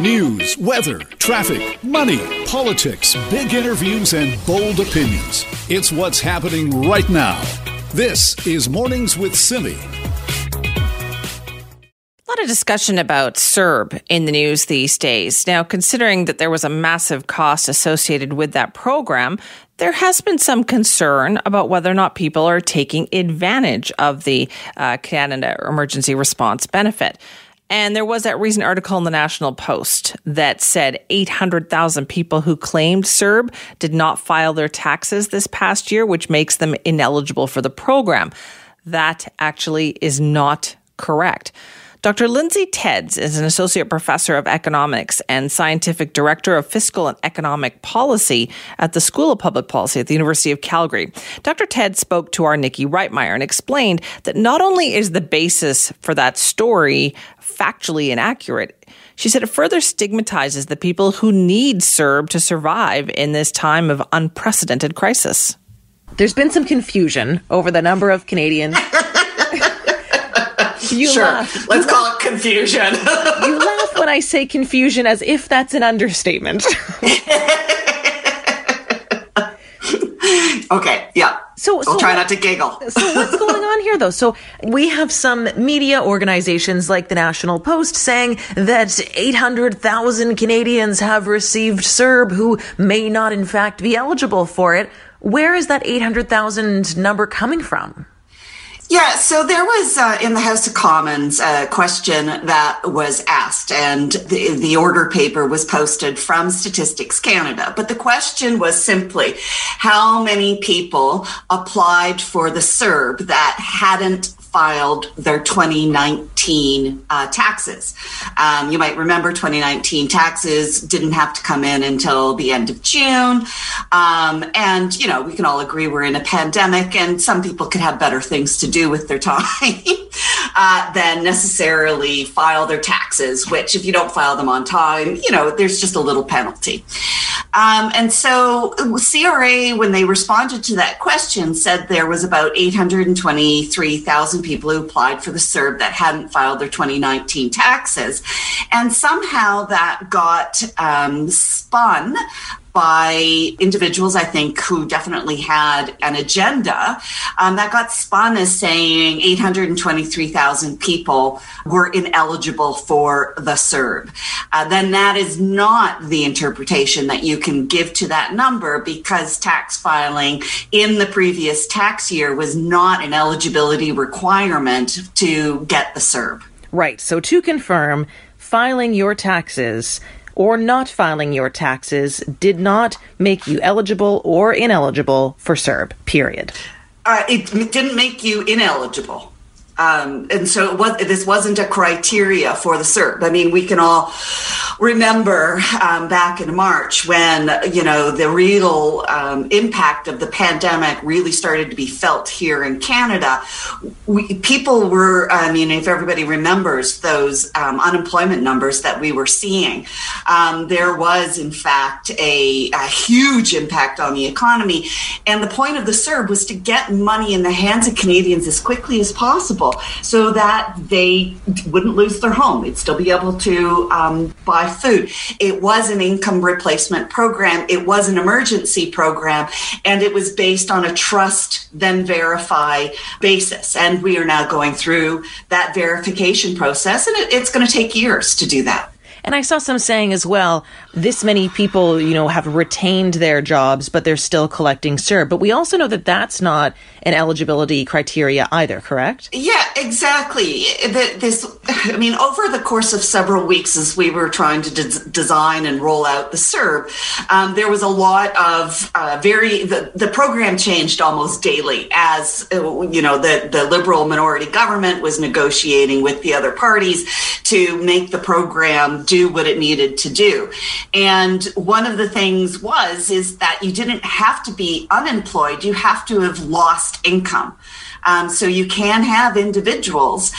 News, weather, traffic, money, politics, big interviews, and bold opinions. It's what's happening right now. This is Mornings with Simi. A lot of discussion about CERB in the news these days. Now, considering that there was a massive cost associated with that program, there has been some concern about whether or not people are taking advantage of the uh, Canada Emergency Response Benefit. And there was that recent article in the National Post that said 800,000 people who claimed CERB did not file their taxes this past year, which makes them ineligible for the program. That actually is not correct. Dr. Lindsay Tedds is an associate professor of economics and scientific director of fiscal and economic policy at the School of Public Policy at the University of Calgary. Dr. Tedds spoke to our Nikki Reitmeyer and explained that not only is the basis for that story factually inaccurate, she said it further stigmatizes the people who need CERB to survive in this time of unprecedented crisis. There's been some confusion over the number of Canadians You sure. Laugh. Let's call it confusion. you laugh when I say confusion as if that's an understatement. okay, yeah. So, so I'll try not to giggle. so what's going on here though? So we have some media organizations like the National Post saying that 800,000 Canadians have received CERB who may not in fact be eligible for it. Where is that 800,000 number coming from? Yeah, so there was uh, in the House of Commons a question that was asked, and the, the order paper was posted from Statistics Canada. But the question was simply how many people applied for the CERB that hadn't filed their 2019 uh, taxes. Um, you might remember 2019 taxes didn't have to come in until the end of June. Um, and, you know, we can all agree we're in a pandemic and some people could have better things to do with their time uh, than necessarily file their taxes, which if you don't file them on time, you know, there's just a little penalty. Um, and so CRA, when they responded to that question, said there was about 823,000 people who applied for the CERB that hadn't filed their 2019 taxes. And somehow that got um, spun by individuals, I think, who definitely had an agenda um, that got spun as saying 823,000 people were ineligible for the CERB. Uh, then that is not the interpretation that you can give to that number because tax filing in the previous tax year was not an eligibility requirement to get the CERB. Right. So to confirm, filing your taxes or not filing your taxes did not make you eligible or ineligible for CERB, period. Uh, it didn't make you ineligible. Um, and so was, this wasn't a criteria for the CERB. I mean, we can all remember um, back in March when, you know, the real um, impact of the pandemic really started to be felt here in Canada. We, people were, I mean, if everybody remembers those um, unemployment numbers that we were seeing, um, there was, in fact, a, a huge impact on the economy. And the point of the CERB was to get money in the hands of Canadians as quickly as possible so that they wouldn't lose their home. They'd still be able to um, buy food. It was an income replacement program, it was an emergency program, and it was based on a trust then verify basis. And we are now going through that verification process, and it, it's going to take years to do that. And I saw some saying as well, this many people, you know, have retained their jobs, but they're still collecting CERB. But we also know that that's not an eligibility criteria either, correct? Yeah, exactly. This, I mean, over the course of several weeks, as we were trying to de- design and roll out the CERB, um, there was a lot of uh, very the, the program changed almost daily as uh, you know the the liberal minority government was negotiating with the other parties to make the program do what it needed to do, and one of the things was is that you didn't have to be unemployed; you have to have lost income. Um, so you can have individuals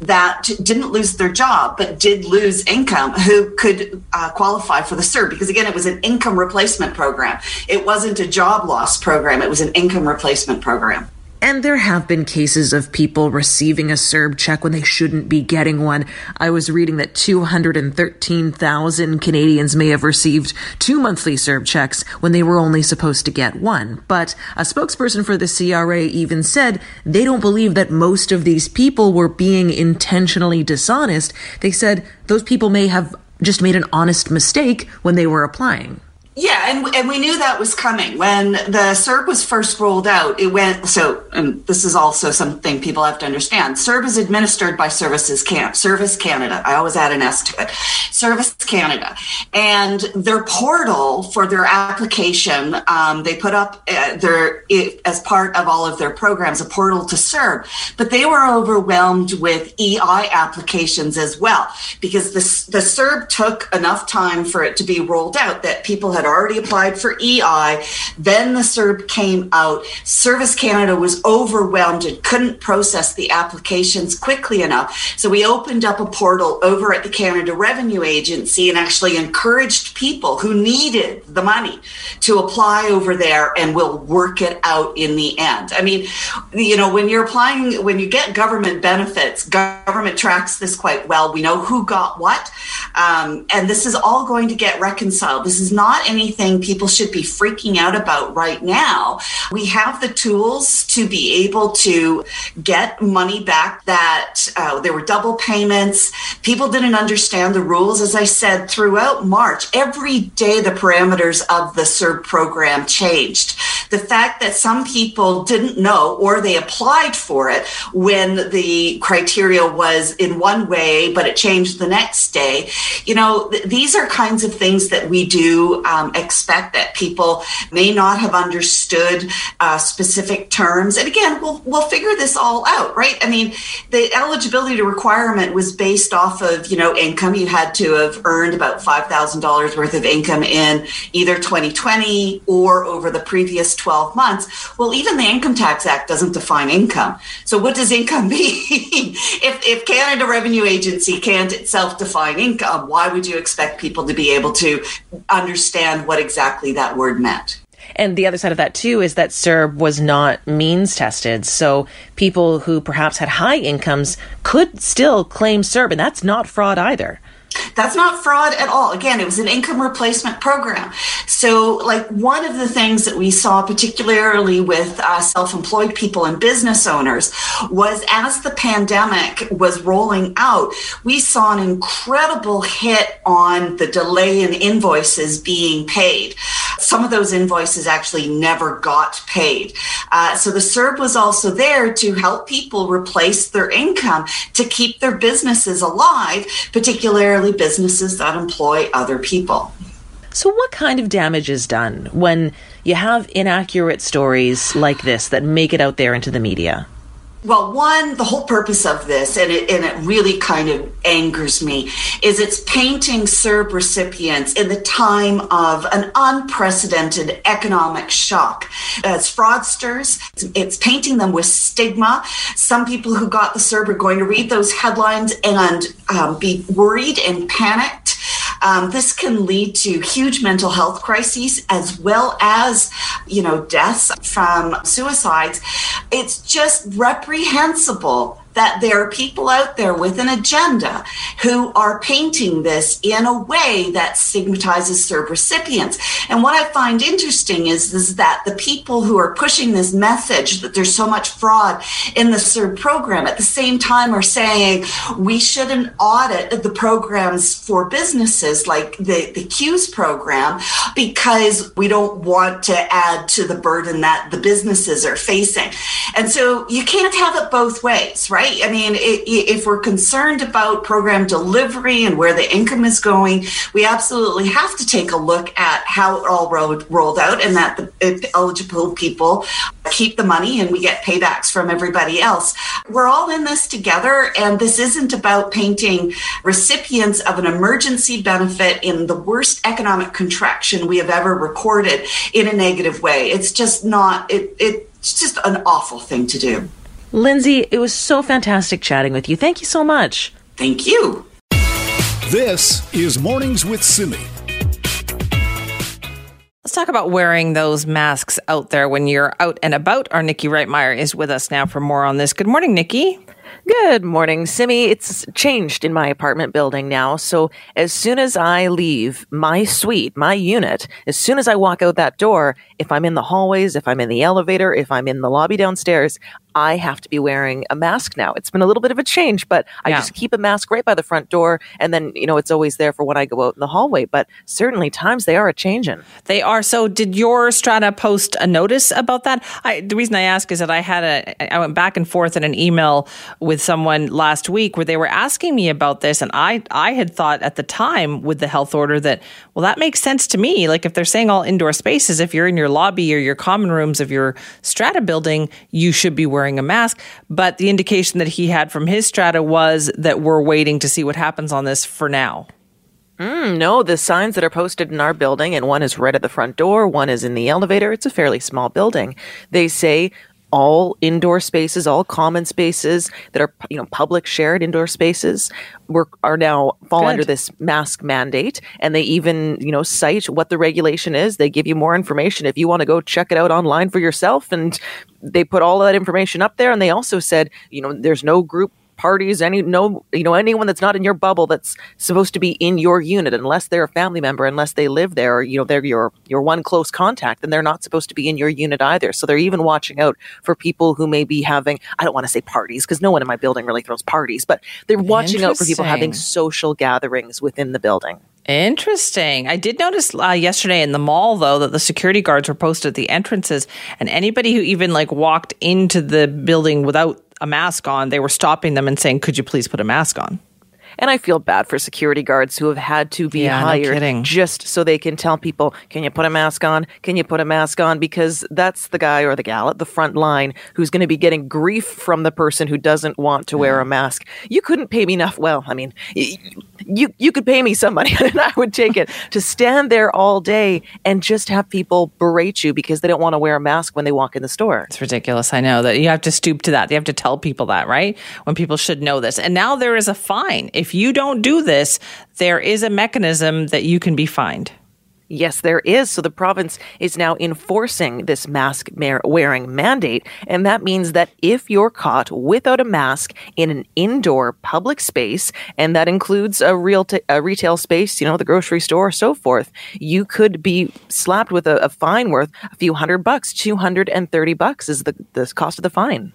that didn't lose their job but did lose income who could uh, qualify for the CERB because again it was an income replacement program. It wasn't a job loss program, it was an income replacement program. And there have been cases of people receiving a CERB check when they shouldn't be getting one. I was reading that 213,000 Canadians may have received two monthly CERB checks when they were only supposed to get one. But a spokesperson for the CRA even said they don't believe that most of these people were being intentionally dishonest. They said those people may have just made an honest mistake when they were applying. Yeah, and, and we knew that was coming. When the CERB was first rolled out, it went so, and this is also something people have to understand. CERB is administered by Services Can Service Canada. I always add an S to it. Service Canada. And their portal for their application, um, they put up uh, their, it, as part of all of their programs, a portal to CERB. But they were overwhelmed with EI applications as well, because the, the CERB took enough time for it to be rolled out that people had already applied for EI. Then the CERB came out. Service Canada was overwhelmed and couldn't process the applications quickly enough. So we opened up a portal over at the Canada Revenue Agency and actually encouraged people who needed the money to apply over there and we'll work it out in the end. I mean, you know, when you're applying, when you get government benefits, government tracks this quite well. We know who got what. Um, and this is all going to get reconciled. This is not anything people should be freaking out about right now. We have the tools to be able to get money back that uh, there were double payments. People didn't understand the rules. As I said, throughout March, every day the parameters of the CERB program changed. The fact that some people didn't know or they applied for it when the criteria was in one way, but it changed the next day. You know, th- these are kinds of things that we do. Um, expect that people may not have understood uh, specific terms. And again, we'll we'll figure this all out, right? I mean, the eligibility requirement was based off of you know income. You had to have earned about five thousand dollars worth of income in either 2020 or over the previous 12 months. Well, even the Income Tax Act doesn't define income. So what does income mean? if if Canada Revenue Agency can't itself define income, why would you expect people to be able to understand? what exactly that word meant. And the other side of that too is that CERB was not means tested. So people who perhaps had high incomes could still claim CERB, and that's not fraud either. That's not fraud at all. Again, it was an income replacement program. So, like, one of the things that we saw, particularly with uh, self employed people and business owners, was as the pandemic was rolling out, we saw an incredible hit on the delay in invoices being paid. Some of those invoices actually never got paid. Uh, so, the CERB was also there to help people replace their income to keep their businesses alive, particularly businesses that employ other people. So, what kind of damage is done when you have inaccurate stories like this that make it out there into the media? Well, one, the whole purpose of this, and it, and it really kind of angers me, is it's painting CERB recipients in the time of an unprecedented economic shock as fraudsters. It's painting them with stigma. Some people who got the CERB are going to read those headlines and um, be worried and panicked um, this can lead to huge mental health crises as well as, you know, deaths from suicides. It's just reprehensible that there are people out there with an agenda who are painting this in a way that stigmatizes CERB recipients. And what I find interesting is, is that the people who are pushing this message that there's so much fraud in the CERB program at the same time are saying we shouldn't audit the programs for businesses like the, the CEWS program because we don't want to add to the burden that the businesses are facing. And so you can't have it both ways, right? I mean, if we're concerned about program delivery and where the income is going, we absolutely have to take a look at how it all rolled, rolled out and that the eligible people keep the money and we get paybacks from everybody else. We're all in this together, and this isn't about painting recipients of an emergency benefit in the worst economic contraction we have ever recorded in a negative way. It's just not, it, it's just an awful thing to do. Lindsay, it was so fantastic chatting with you. Thank you so much. Thank you. This is Mornings with Simi. Let's talk about wearing those masks out there when you're out and about. Our Nikki Reitmeyer is with us now for more on this. Good morning, Nikki. Good morning, Simi. It's changed in my apartment building now. So as soon as I leave my suite, my unit, as soon as I walk out that door, if I'm in the hallways, if I'm in the elevator, if I'm in the lobby downstairs, I have to be wearing a mask now. It's been a little bit of a change, but I yeah. just keep a mask right by the front door. And then, you know, it's always there for when I go out in the hallway. But certainly times they are a changing. They are. So did your strata post a notice about that? I, the reason I ask is that I had a, I went back and forth in an email with someone last week where they were asking me about this. And I, I had thought at the time with the health order that, well, that makes sense to me. Like if they're saying all indoor spaces, if you're in your lobby or your common rooms of your strata building, you should be wearing wearing a mask. But the indication that he had from his strata was that we're waiting to see what happens on this for now. Mm, no, the signs that are posted in our building, and one is right at the front door, one is in the elevator. It's a fairly small building. They say all indoor spaces, all common spaces that are you know public shared indoor spaces were are now fall Good. under this mask mandate. And they even you know cite what the regulation is. They give you more information if you want to go check it out online for yourself. And they put all that information up there. And they also said you know there's no group parties, any no, you know, anyone that's not in your bubble that's supposed to be in your unit, unless they're a family member, unless they live there, or you know, they're your your one close contact, then they're not supposed to be in your unit either. So they're even watching out for people who may be having, I don't want to say parties because no one in my building really throws parties, but they're watching out for people having social gatherings within the building. Interesting. I did notice uh, yesterday in the mall, though, that the security guards were posted at the entrances, and anybody who even like walked into the building without a mask on, they were stopping them and saying, "Could you please put a mask on?" And I feel bad for security guards who have had to be yeah, hired no just so they can tell people, can you put a mask on? Can you put a mask on? Because that's the guy or the gal at the front line who's going to be getting grief from the person who doesn't want to wear a mask. You couldn't pay me enough. Well, I mean, you, you could pay me some money and I would take it to stand there all day and just have people berate you because they don't want to wear a mask when they walk in the store. It's ridiculous. I know that you have to stoop to that. You have to tell people that, right? When people should know this. And now there is a fine if if you don't do this, there is a mechanism that you can be fined. Yes, there is. So the province is now enforcing this mask wearing mandate. And that means that if you're caught without a mask in an indoor public space, and that includes a real t- a retail space, you know, the grocery store, so forth, you could be slapped with a, a fine worth a few hundred bucks. 230 bucks is the, the cost of the fine.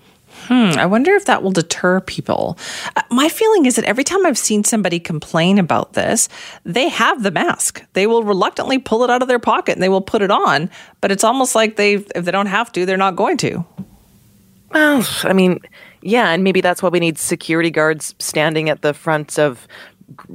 Hmm, I wonder if that will deter people. Uh, my feeling is that every time I've seen somebody complain about this, they have the mask. They will reluctantly pull it out of their pocket and they will put it on, but it's almost like they if they don't have to, they're not going to. Well, I mean, yeah, and maybe that's why we need security guards standing at the front of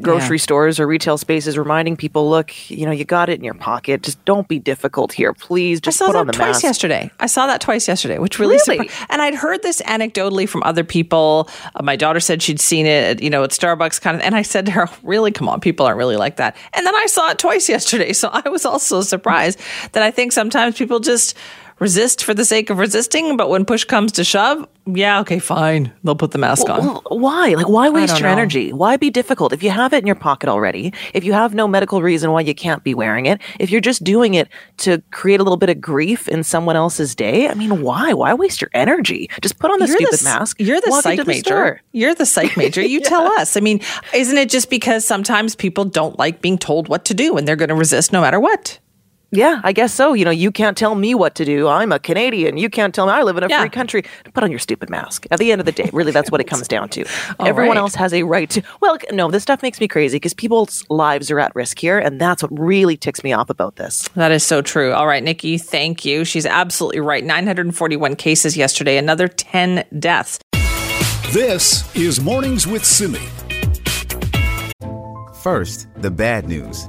grocery yeah. stores or retail spaces reminding people, look, you know, you got it in your pocket. Just don't be difficult here, please. Just I saw that twice mask. yesterday. I saw that twice yesterday, which really, really? Surprised. And I'd heard this anecdotally from other people. Uh, my daughter said she'd seen it, you know, at Starbucks, kind of. And I said to her, "Really, come on, people aren't really like that." And then I saw it twice yesterday, so I was also surprised that I think sometimes people just resist for the sake of resisting, but when push comes to shove, yeah, okay, fine. They'll put the mask on. Why? Like, why waste your know. energy? Why be difficult? If you have it in your pocket already, if you have no medical reason why you can't be wearing it, if you're just doing it to create a little bit of grief in someone else's day, I mean, why? Why waste your energy? Just put on the You're stupid s- mask. You're the psych the major. store. You're the psych major. You tell us. I mean, isn't it just because sometimes people don't like being told what to do and they're going to resist no matter what? Yeah, I guess so. You know, you can't tell me what to do. I'm a Canadian. You can't tell me I live in a Yeah. free country. Put on your stupid mask. At the end of the day, really, that's what it comes down to. Everyone right. else has a right to. Well, no, this stuff makes me crazy because people's lives are at risk here, and that's what really ticks me off about this. That is so true. All right, Nikki, thank you. She's absolutely right. 941 cases yesterday, another 10 deaths. This is Mornings with Simi. First, the bad news.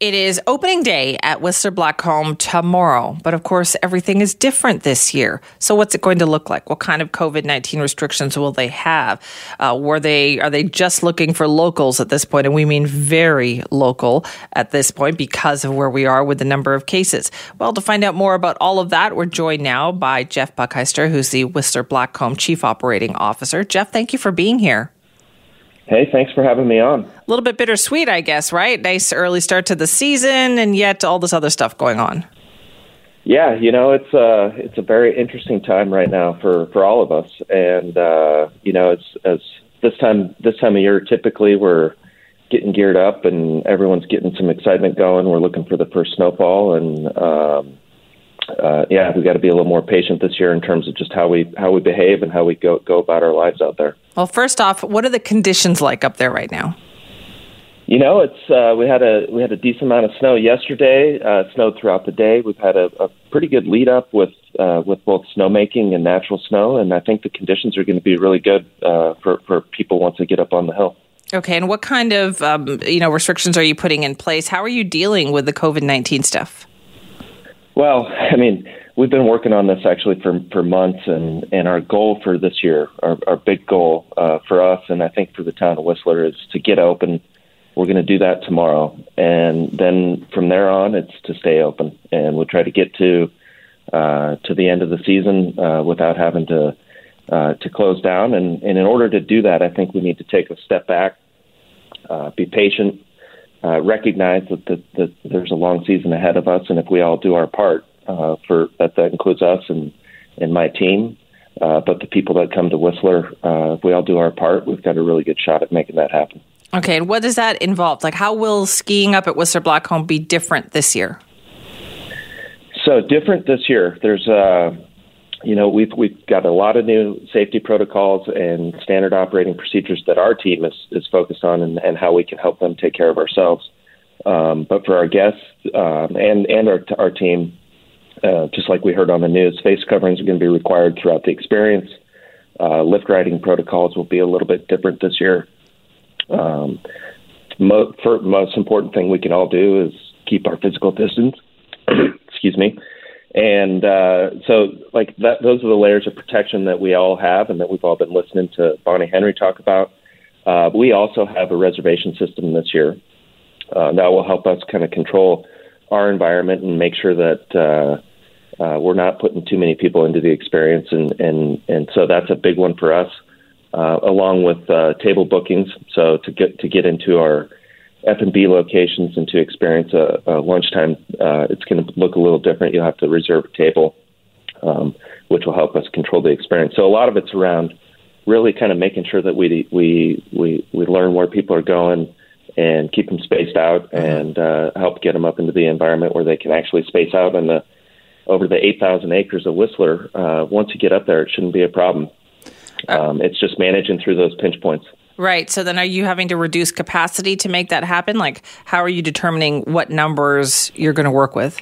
It is opening day at Whistler Blackcomb tomorrow, but of course, everything is different this year. So, what's it going to look like? What kind of COVID nineteen restrictions will they have? Uh, were they are they just looking for locals at this point, and we mean very local at this point because of where we are with the number of cases? Well, to find out more about all of that, we're joined now by Jeff Buchheister, who's the Whistler Blackcomb Chief Operating Officer. Jeff, thank you for being here. Hey, thanks for having me on. A little bit bittersweet, I guess, right? Nice early start to the season, and yet all this other stuff going on. Yeah, you know, it's a it's a very interesting time right now for for all of us, and uh, you know, it's as this time this time of year typically we're getting geared up and everyone's getting some excitement going. We're looking for the first snowfall, and um, uh, yeah, we got to be a little more patient this year in terms of just how we how we behave and how we go go about our lives out there. Well, first off, what are the conditions like up there right now? You know, it's uh, we had a we had a decent amount of snow yesterday. Uh, snowed throughout the day. We've had a, a pretty good lead up with uh, with both snowmaking and natural snow, and I think the conditions are going to be really good uh, for for people once they get up on the hill. Okay, and what kind of um, you know restrictions are you putting in place? How are you dealing with the COVID nineteen stuff? Well, I mean, we've been working on this actually for for months, and and our goal for this year, our our big goal uh, for us, and I think for the town of Whistler, is to get open. We're going to do that tomorrow, and then from there on, it's to stay open, and we'll try to get to uh, to the end of the season uh, without having to uh, to close down. And, and in order to do that, I think we need to take a step back, uh, be patient, uh, recognize that, that, that there's a long season ahead of us, and if we all do our part, uh, for that that includes us and and my team, uh, but the people that come to Whistler, uh, if we all do our part, we've got a really good shot at making that happen. Okay, and what does that involve? Like, how will skiing up at Whistler Blackcomb be different this year? So different this year. There's uh, you know, we've we've got a lot of new safety protocols and standard operating procedures that our team is is focused on, and, and how we can help them take care of ourselves. Um, but for our guests um, and and our our team, uh, just like we heard on the news, face coverings are going to be required throughout the experience. Uh, lift riding protocols will be a little bit different this year. Um, mo- for most important thing we can all do is keep our physical distance. Excuse me. And uh, so, like that, those are the layers of protection that we all have, and that we've all been listening to Bonnie Henry talk about. Uh, we also have a reservation system this year uh, that will help us kind of control our environment and make sure that uh, uh, we're not putting too many people into the experience, and and and so that's a big one for us, uh, along with table bookings. So to get to get into our F and B locations and to experience a, a lunchtime, uh, it's going to look a little different. You'll have to reserve a table, um, which will help us control the experience. So a lot of it's around really kind of making sure that we we we we learn where people are going and keep them spaced out and uh, help get them up into the environment where they can actually space out in the over the 8,000 acres of Whistler. Uh, once you get up there, it shouldn't be a problem. Um, it's just managing through those pinch points. Right. So then are you having to reduce capacity to make that happen? Like, how are you determining what numbers you're going to work with?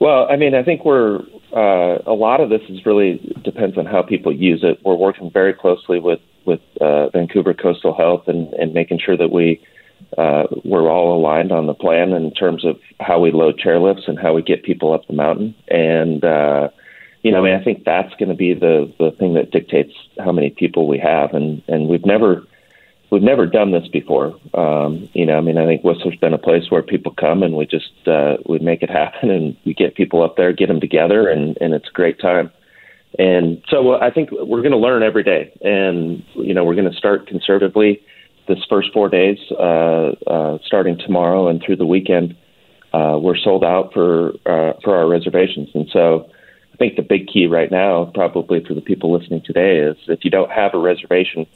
Well, I mean, I think we're, uh, a lot of this is really depends on how people use it. We're working very closely with, with uh, Vancouver Coastal Health and, and making sure that we, uh, we're all aligned on the plan in terms of how we load chairlifts and how we get people up the mountain. And, uh, you know, I mean, I think that's going to be the the thing that dictates how many people we have, and and we've never we've never done this before. Um, you know, I mean, I think Whistler's been a place where people come and we just uh, we make it happen, and we get people up there, get them together, and and it's a great time. And so I think we're going to learn every day, and you know, we're going to start conservatively this first four days, uh, uh, starting tomorrow and through the weekend. Uh, we're sold out for uh, for our reservations, and so I think the big key right now, probably for the people listening today, is if you don't have a reservation,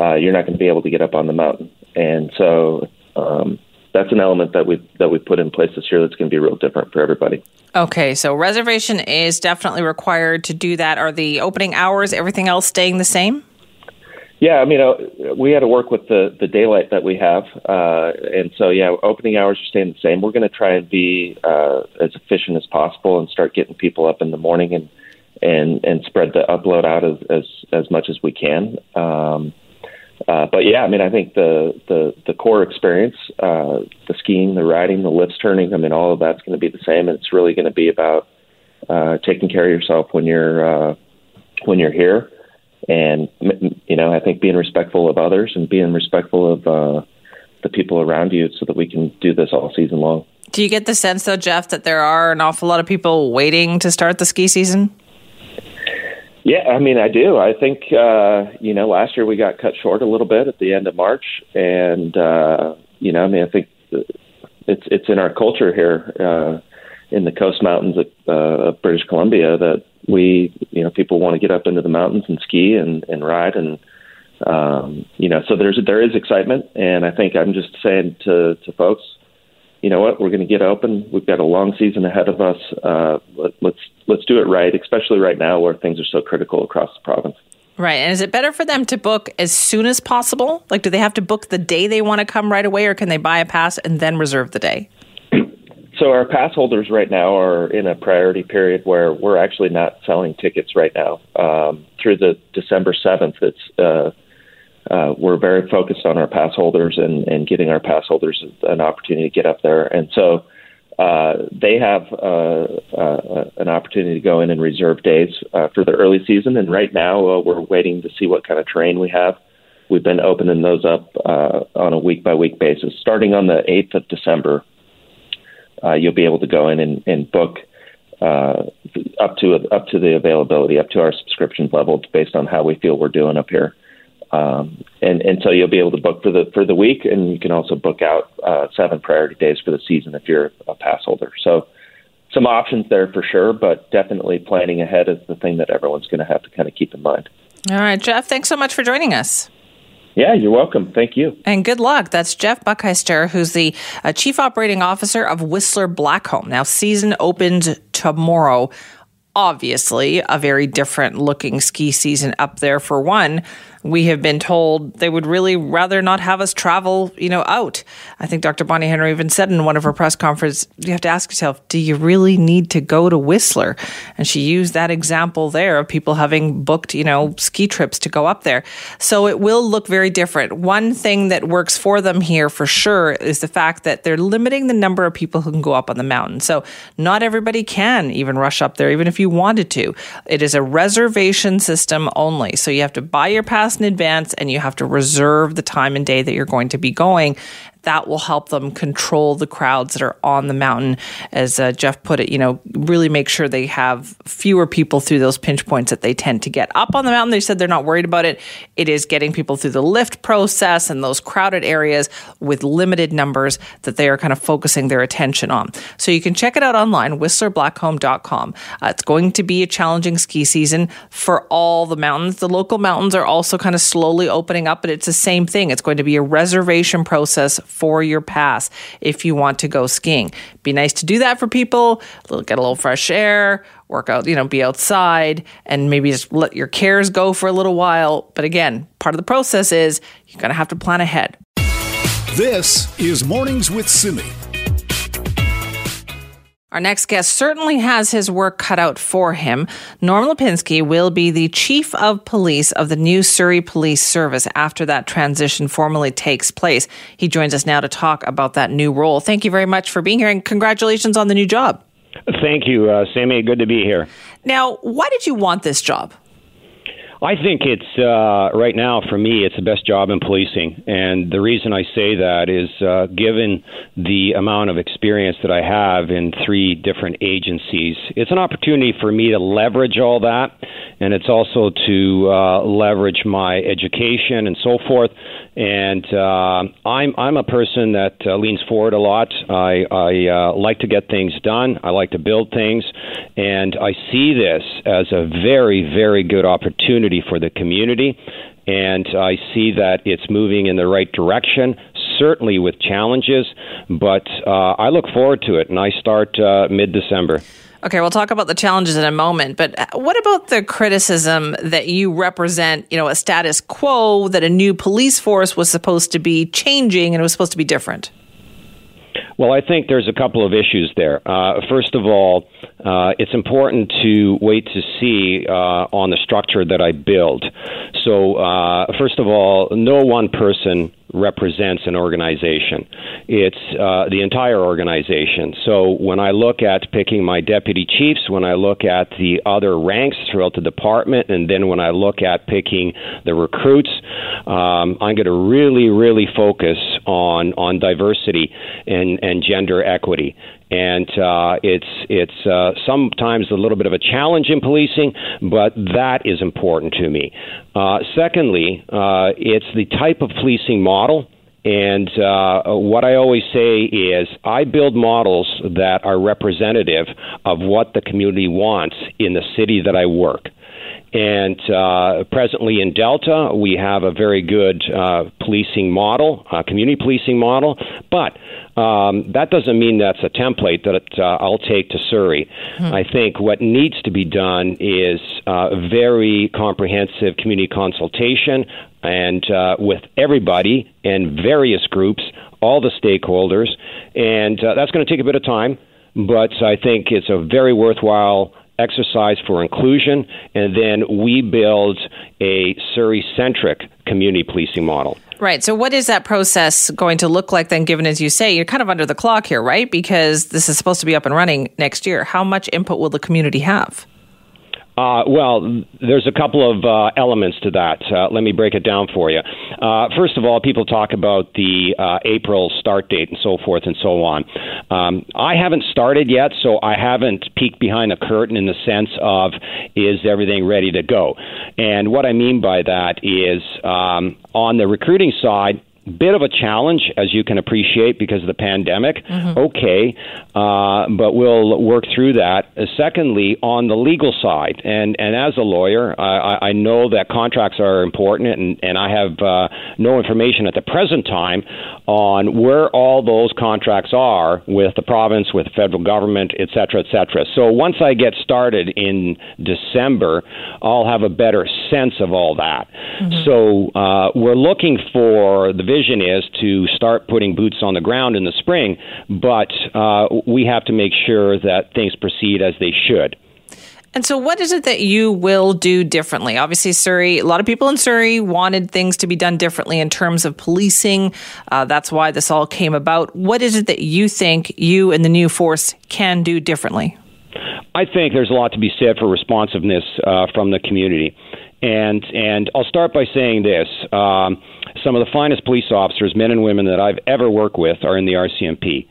uh, you're not going to be able to get up on the mountain. And so um, that's an element that we that we put in place this year that's going to be real different for everybody. Okay, so reservation is definitely required to do that. Are the opening hours, everything else staying the same? Yeah, I mean, uh, we had to work with the the daylight that we have, uh, and so yeah, opening hours are staying the same. We're going to try and be uh, as efficient as possible and start getting people up in the morning and and and spread the upload out as as, as much as we can. Um, uh, but yeah, I mean, I think the the the core experience, uh, the skiing, the riding, the lifts turning, I mean, all of that's going to be the same, and it's really going to be about uh, taking care of yourself when you're uh, when you're here and you know, I think being respectful of others and being respectful of uh, the people around you, so that we can do this all season long. Do you get the sense, though, Jeff, that there are an awful lot of people waiting to start the ski season? Yeah, I mean, I do. I think uh, you know, last year we got cut short a little bit at the end of March, and uh, you know, I mean, I think it's it's in our culture here uh, in the Coast Mountains of, uh, of British Columbia that we you know people want to get up into the mountains and ski and and ride and um, you know so there's there is excitement and I think I'm just saying to to folks you know what we're going to get open we've got a long season ahead of us uh, let, let's let's do it right especially right now where things are so critical across the province. Right. And is it better for them to book as soon as possible? Like, do they have to book the day they want to come right away, or can they buy a pass and then reserve the day? So our pass holders right now are in a priority period where we're actually not selling tickets right now. Um, through the December seventh, it's uh, uh, we're very focused on our pass holders and, and getting our pass holders an opportunity to get up there. And so uh, they have uh, uh, an opportunity to go in and reserve days uh, for the early season. And right now, uh, we're waiting to see what kind of terrain we have. We've been opening those up uh, on a week by week basis. Starting on the 8th of December, uh, you'll be able to go in and, and book uh, up to up to the availability, up to our subscription level, based on how we feel we're doing up here. Um, and and so you'll be able to book for the for the week, and you can also book out uh, seven priority days for the season if you're a pass holder. So some options there for sure, but definitely planning ahead is the thing that everyone's going to have to kind of keep in mind. All right, Jeff, thanks so much for joining us. Yeah, you're welcome. Thank you. And good luck. That's Jeff Buchheister, who's the uh, Chief Operating Officer of Whistler Blackcomb. Now, season opens tomorrow. Obviously, a very different looking ski season up there for one we have been told they would really rather not have us travel, you know, out. I think Dr. Bonnie Henry even said in one of her press conferences, you have to ask yourself, do you really need to go to Whistler? And she used that example there of people having booked, you know, ski trips to go up there. So it will look very different. One thing that works for them here for sure is the fact that they're limiting the number of people who can go up on the mountain. So not everybody can even rush up there, even if you wanted to. It is a reservation system only. So you have to buy your pass in advance and you have to reserve the time and day that you're going to be going. That will help them control the crowds that are on the mountain. As uh, Jeff put it, you know, really make sure they have fewer people through those pinch points that they tend to get. Up on the mountain, they said they're not worried about it. It is getting people through the lift process and those crowded areas with limited numbers that they are kind of focusing their attention on. So you can check it out online, whistlerblackcomb.com. Uh, it's going to be a challenging ski season for all the mountains. The local mountains are also kind of slowly opening up, but it's the same thing. It's going to be a reservation process for your pass if you want to go skiing. Be nice to do that for people, get a little fresh air, work out, you know, be outside and maybe just let your cares go for a little while. But again, part of the process is you're going to have to plan ahead. This is Mornings with Simi. Our next guest certainly has his work cut out for him. Norm Lipinski will be the chief of police of the new Surrey Police Service after that transition formally takes place. He joins us now to talk about that new role. Thank you very much for being here and congratulations on the new job. Thank you, uh, Sammy. Good to be here. Now, why did you want this job? I think it's uh, right now for me, it's the best job in policing, and the reason I say that is uh, given the amount of experience that I have in three different agencies, it's an opportunity for me to leverage all that, and it's also to uh, leverage my education and so forth. And uh, I'm I'm a person that uh, leans forward a lot. I I uh, like to get things done. I like to build things, and I see this as a very very good opportunity for the community. And I see that it's moving in the right direction certainly with challenges, but uh, I look forward to it, and I start uh, mid December. Okay, we'll talk about the challenges in a moment, but uh, what about the criticism that you represent, you know, a status quo that a new police force was supposed to be changing and it was supposed to be different? Well, I think there's a couple of issues there. Uh, first of all, uh, it's important to wait to see uh, on the structure that I build. So, uh, first of all, no one person represents an organization. It's uh, the entire organization. So when I look at picking my deputy chiefs, when I look at the other ranks throughout the department, and then when I look at picking the recruits, um, I'm going to really, really focus on on diversity and, and gender equity and uh, it's it's uh, sometimes a little bit of a challenge in policing, but that is important to me. Uh, secondly, uh, it's the type of policing model. And uh, what I always say is, I build models that are representative of what the community wants in the city that I work. And uh, presently in Delta, we have a very good uh, policing model, uh, community policing model, but um, that doesn't mean that's a template that uh, I'll take to Surrey. Hmm. I think what needs to be done is uh, very comprehensive community consultation and uh, with everybody and various groups, all the stakeholders, and that's going to take a bit of time, but I think it's a very worthwhile exercise for inclusion, and then we build a Surrey centric community policing model. Right. So, what is that process going to look like then, given as you say, you're kind of under the clock here, right? Because this is supposed to be up and running next year. How much input will the community have? Uh, well, there's a couple of uh, elements to that. Uh, let me break it down for you. Uh, first of all, people talk about the uh, April start date and so forth and so on. Um, I haven't started yet, so I haven't peeked behind the curtain in the sense of is everything ready to go. And what I mean by that is um, on the recruiting side, bit of a challenge, as you can appreciate, because of the pandemic. Mm-hmm. Okay, uh, but we'll work through that. Uh, secondly, on the legal side, and, and as a lawyer, I, I know that contracts are important, and, and I have uh, no information at the present time on where all those contracts are with the province, with the federal government, et cetera, et cetera. So once I get started in December, I'll have a better sense of all that. Mm-hmm. So uh, we're looking for the vision is to start putting boots on the ground in the spring, but uh, we have to make sure that things proceed as they should. And so, what is it that you will do differently? Obviously, Surrey, a lot of people in Surrey wanted things to be done differently in terms of policing. Uh, that's why this all came about. What is it that you think you and the new force can do differently? I think there's a lot to be said for responsiveness uh, from the community. And and I'll start by saying this: um, some of the finest police officers, men and women that I've ever worked with, are in the RCMP.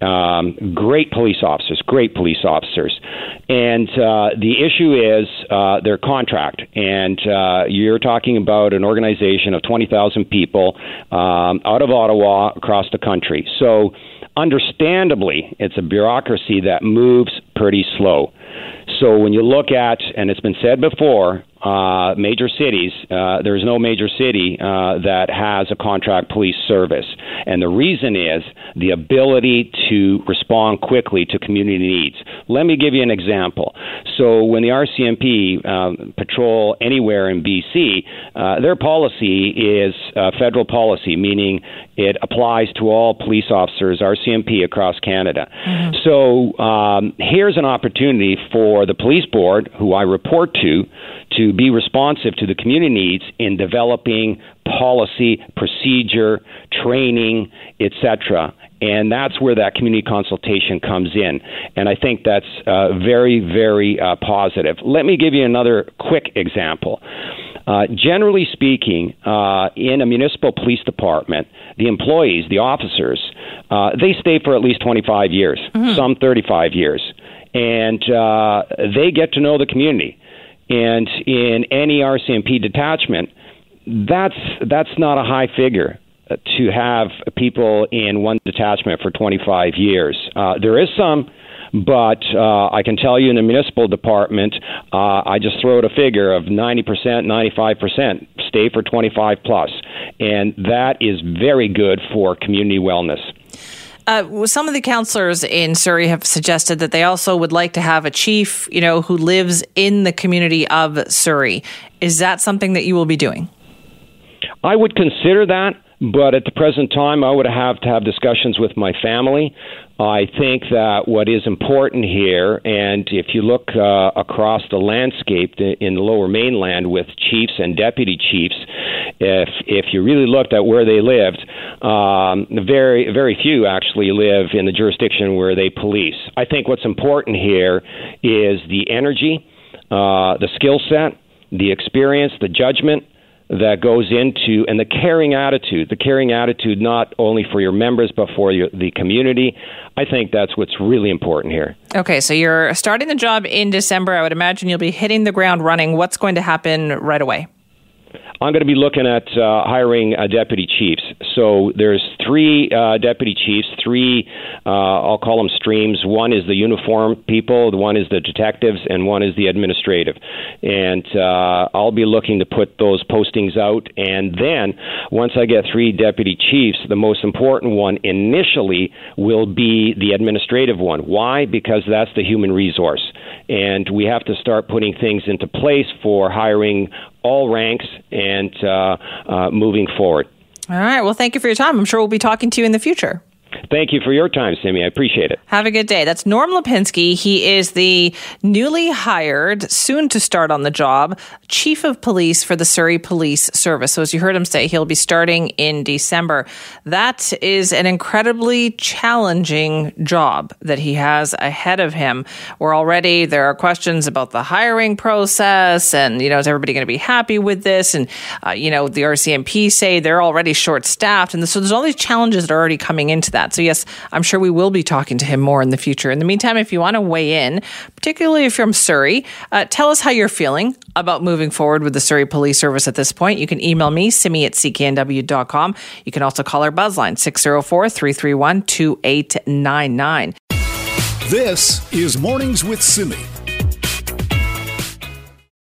Um, great police officers, great police officers. And uh, the issue is uh, their contract. And uh, you're talking about an organization of 20,000 people um, out of Ottawa across the country. So, understandably, it's a bureaucracy that moves pretty slow. So, when you look at, and it's been said before, uh, major cities, uh, there's no major city uh, that has a contract police service. And the reason is the ability to respond quickly to community needs. Let me give you an example. So, when the RCMP um, patrol anywhere in BC, uh, their policy is uh, federal policy, meaning it applies to all police officers, RCMP, across Canada. Mm-hmm. So, um, here's an opportunity for the police board, who I report to, to be responsive to the community needs in developing policy, procedure, training, etc. And that's where that community consultation comes in. And I think that's uh, very, very uh, positive. Let me give you another quick example. Uh, generally speaking, uh, in a municipal police department, the employees, the officers, uh, they stay for at least 25 years, mm-hmm. some 35 years. And uh, they get to know the community. And in any RCMP detachment, that's that's not a high figure uh, to have people in one detachment for 25 years. Uh, there is some, but uh, I can tell you in the municipal department, uh, I just throw out a figure of 90%, 95% stay for 25 plus, and that is very good for community wellness. Uh, some of the councillors in Surrey have suggested that they also would like to have a chief, you know, who lives in the community of Surrey. Is that something that you will be doing? I would consider that, but at the present time, I would have to have discussions with my family. I think that what is important here, and if you look uh, across the landscape in the lower mainland with chiefs and deputy chiefs, if if you really looked at where they lived, um, very very few actually live in the jurisdiction where they police. I think what's important here is the energy, uh, the skill set, the experience, the judgment that goes into and the caring attitude, the caring attitude not only for your members but for your, the community. I think that's what's really important here. Okay, so you're starting the job in December. I would imagine you'll be hitting the ground running. What's going to happen right away? I'm going to be looking at uh, hiring uh, deputy chiefs. So there's three uh, deputy chiefs, three uh, I'll call them streams. One is the uniform people, the one is the detectives, and one is the administrative. And uh, I'll be looking to put those postings out. And then once I get three deputy chiefs, the most important one initially will be the administrative one. Why? Because that's the human resource, and we have to start putting things into place for hiring all ranks and uh, uh, moving forward. All right. Well, thank you for your time. I'm sure we'll be talking to you in the future. Thank you for your time, Simi. I appreciate it. Have a good day. That's Norm Lipinski. He is the newly hired, soon to start on the job, chief of police for the Surrey Police Service. So, as you heard him say, he'll be starting in December. That is an incredibly challenging job that he has ahead of him. Where already there are questions about the hiring process and, you know, is everybody going to be happy with this? And, uh, you know, the RCMP say they're already short staffed. And so there's all these challenges that are already coming into that. So, yes, I'm sure we will be talking to him more in the future. In the meantime, if you want to weigh in, particularly if you're from Surrey, uh, tell us how you're feeling about moving forward with the Surrey Police Service at this point. You can email me, simi at cknw.com. You can also call our buzzline, 604 331 2899. This is Mornings with Simi.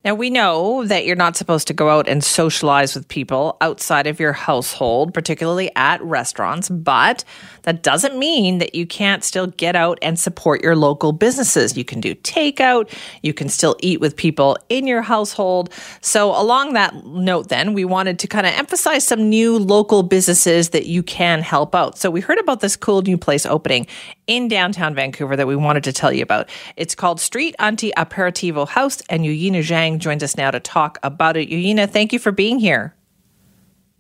Now, we know that you're not supposed to go out and socialize with people outside of your household, particularly at restaurants, but that doesn't mean that you can't still get out and support your local businesses. You can do takeout, you can still eat with people in your household. So, along that note, then, we wanted to kind of emphasize some new local businesses that you can help out. So, we heard about this cool new place opening in downtown Vancouver that we wanted to tell you about. It's called Street Auntie Aperitivo House, and Yuyina Zhang joins us now to talk about it. Yuyina, thank you for being here.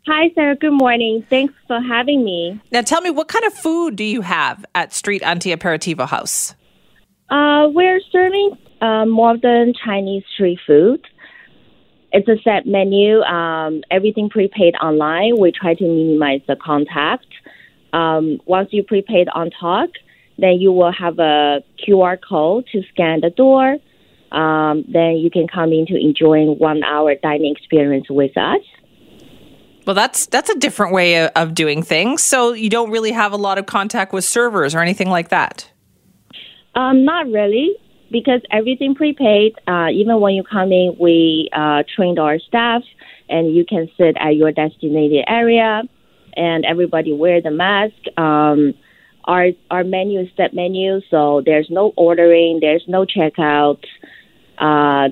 Hi, Sarah. Good morning. Thanks for having me. Now, tell me, what kind of food do you have at Street Auntie Aperitivo House? Uh, we're serving uh, modern Chinese street food, it's a set menu. Um, everything prepaid online. We try to minimize the contact. Um, once you prepaid on Tock, then you will have a QR code to scan the door. Um, then you can come in to enjoying one hour dining experience with us. Well, that's that's a different way of, doing things. So you don't really have a lot of contact with servers or anything like that. Um, not really, because everything prepaid. Uh, even when you come in, we uh, trained our staff, and you can sit at your designated area, and everybody wear the mask. Um, our our menu is set menu, so there's no ordering, there's no checkout. Uh,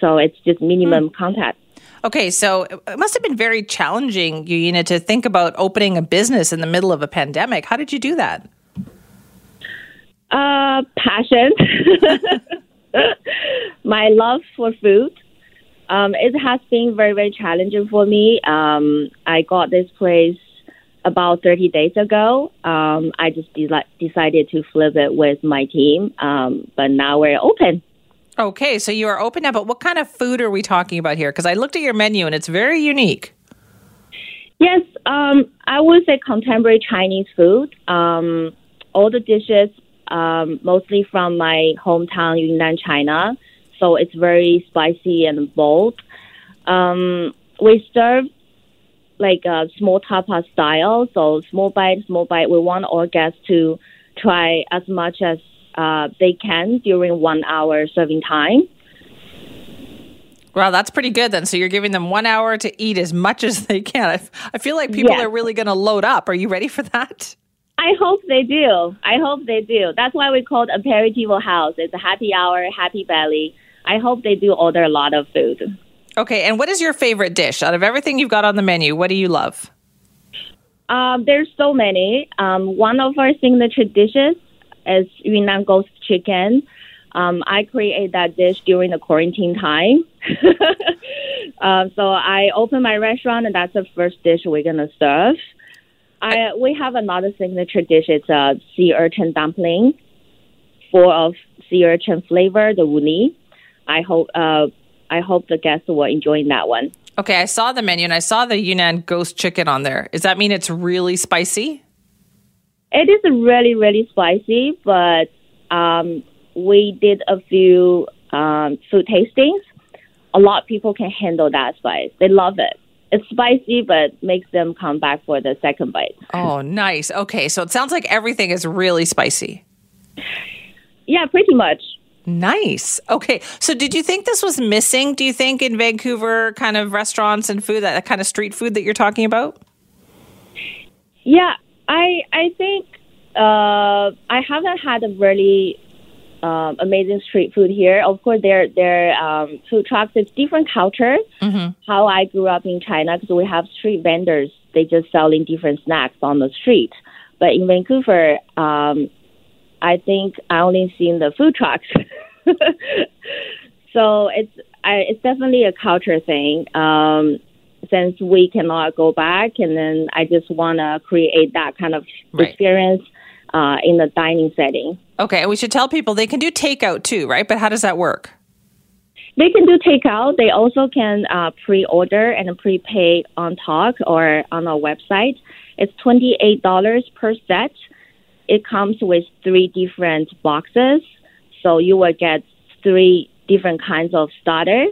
so it's just minimum Hmm. contact. Okay, so it must have been very challenging, Yuyina, to think about opening a business in the middle of a pandemic. How did you do that? Uh, passion. My love for food. Um, it has been very, very challenging for me. Um, I got this place about 30 days ago. Um, I just de- decided to flip it with my team, um, but now we're open. Okay, so you are open now, but what kind of food are we talking about here? Because I looked at your menu and it's very unique. Yes, um, I would say contemporary Chinese food. Um, all the dishes, um, mostly from my hometown, Yunnan, China. So it's very spicy and bold. Um, we serve like a small tapas style, so small bite, small bite. We want our guests to try as much as uh, they can during one hour serving time. Wow, that's pretty good then. So you're giving them one hour to eat as much as they can. I, f- I feel like people Yes. are really going to load up. Are you ready for that? I hope they do. I hope they do. That's why we call it aperitivo house. It's a happy hour, happy belly. I hope they do order a lot of food. Okay, and what is your favorite dish out of everything you've got on the menu? What do you love? Um, there's so many. Um, one of our signature dishes is Yunnan ghost chicken. Um, I create that dish during the quarantine time. um, so I open my restaurant, and that's the first dish we're gonna serve. I we have another signature dish. It's a sea urchin dumpling, full of sea urchin flavor, the wuni. I hope uh, I hope the guests will enjoy that one. Okay, I saw the menu and I saw the Yunnan ghost chicken on there. Does that mean it's really spicy? It is really, really spicy, but um, we did a few um, food tastings. A lot of people can handle that spice. They love it. It's spicy, but makes them come back for the second bite. Oh, nice. Okay, so it sounds like everything is really spicy. Yeah, pretty much. Nice. Okay, so did you think this was missing? Do you think in Vancouver, kind of restaurants and food, that kind of street food that you're talking about? Yeah, I I think uh, I haven't had a really um, amazing street food here. Of course, there there um, food trucks. It's different culture. How I grew up in China because we have street vendors. They just selling different snacks on the street. But in Vancouver, um, I think I only seen the food trucks. so it's I, it's definitely a culture thing. Um, since we cannot go back, and then I just want to create that kind of Right. experience uh, in the dining setting. Okay, and we should tell people they can do takeout too, right? But how does that work? They can do takeout. They also can uh, pre-order and prepay on Tock or on our website. It's twenty-eight dollars per set. It comes with three different boxes, so you will get three different kinds of starter,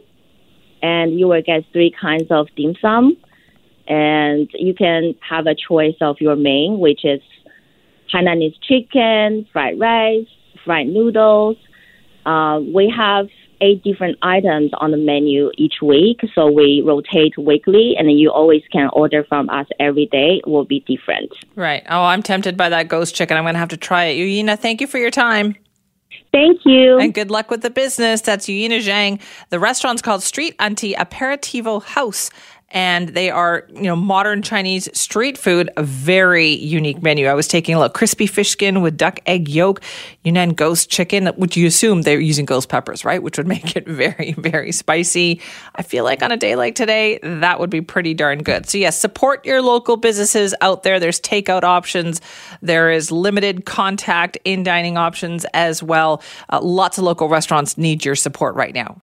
and you will get three kinds of dim sum, and you can have a choice of your main, which is Hainanese chicken, fried rice, fried noodles. Uh, we have eight different items on the menu each week, so we rotate weekly, and you always can order from us every day. It will be different. Right. Oh, I'm tempted by that ghost chicken. I'm going to have to try it. Yuyina, thank you for your time. Thank you. And good luck with the business. That's Yuyina Zhang. The restaurant's called Street Auntie Aperitivo House. And they are, you know, modern Chinese street food, a very unique menu. I was taking a look. Crispy fish skin with duck egg yolk, Yunnan ghost chicken, which you assume they're using ghost peppers, right? Which would make it very, very spicy. I feel like on a day like today, that would be pretty darn good. So, yes, support your local businesses out there. There's takeout options, there is limited contact in dining options as well. Uh, lots of local restaurants need your support right now.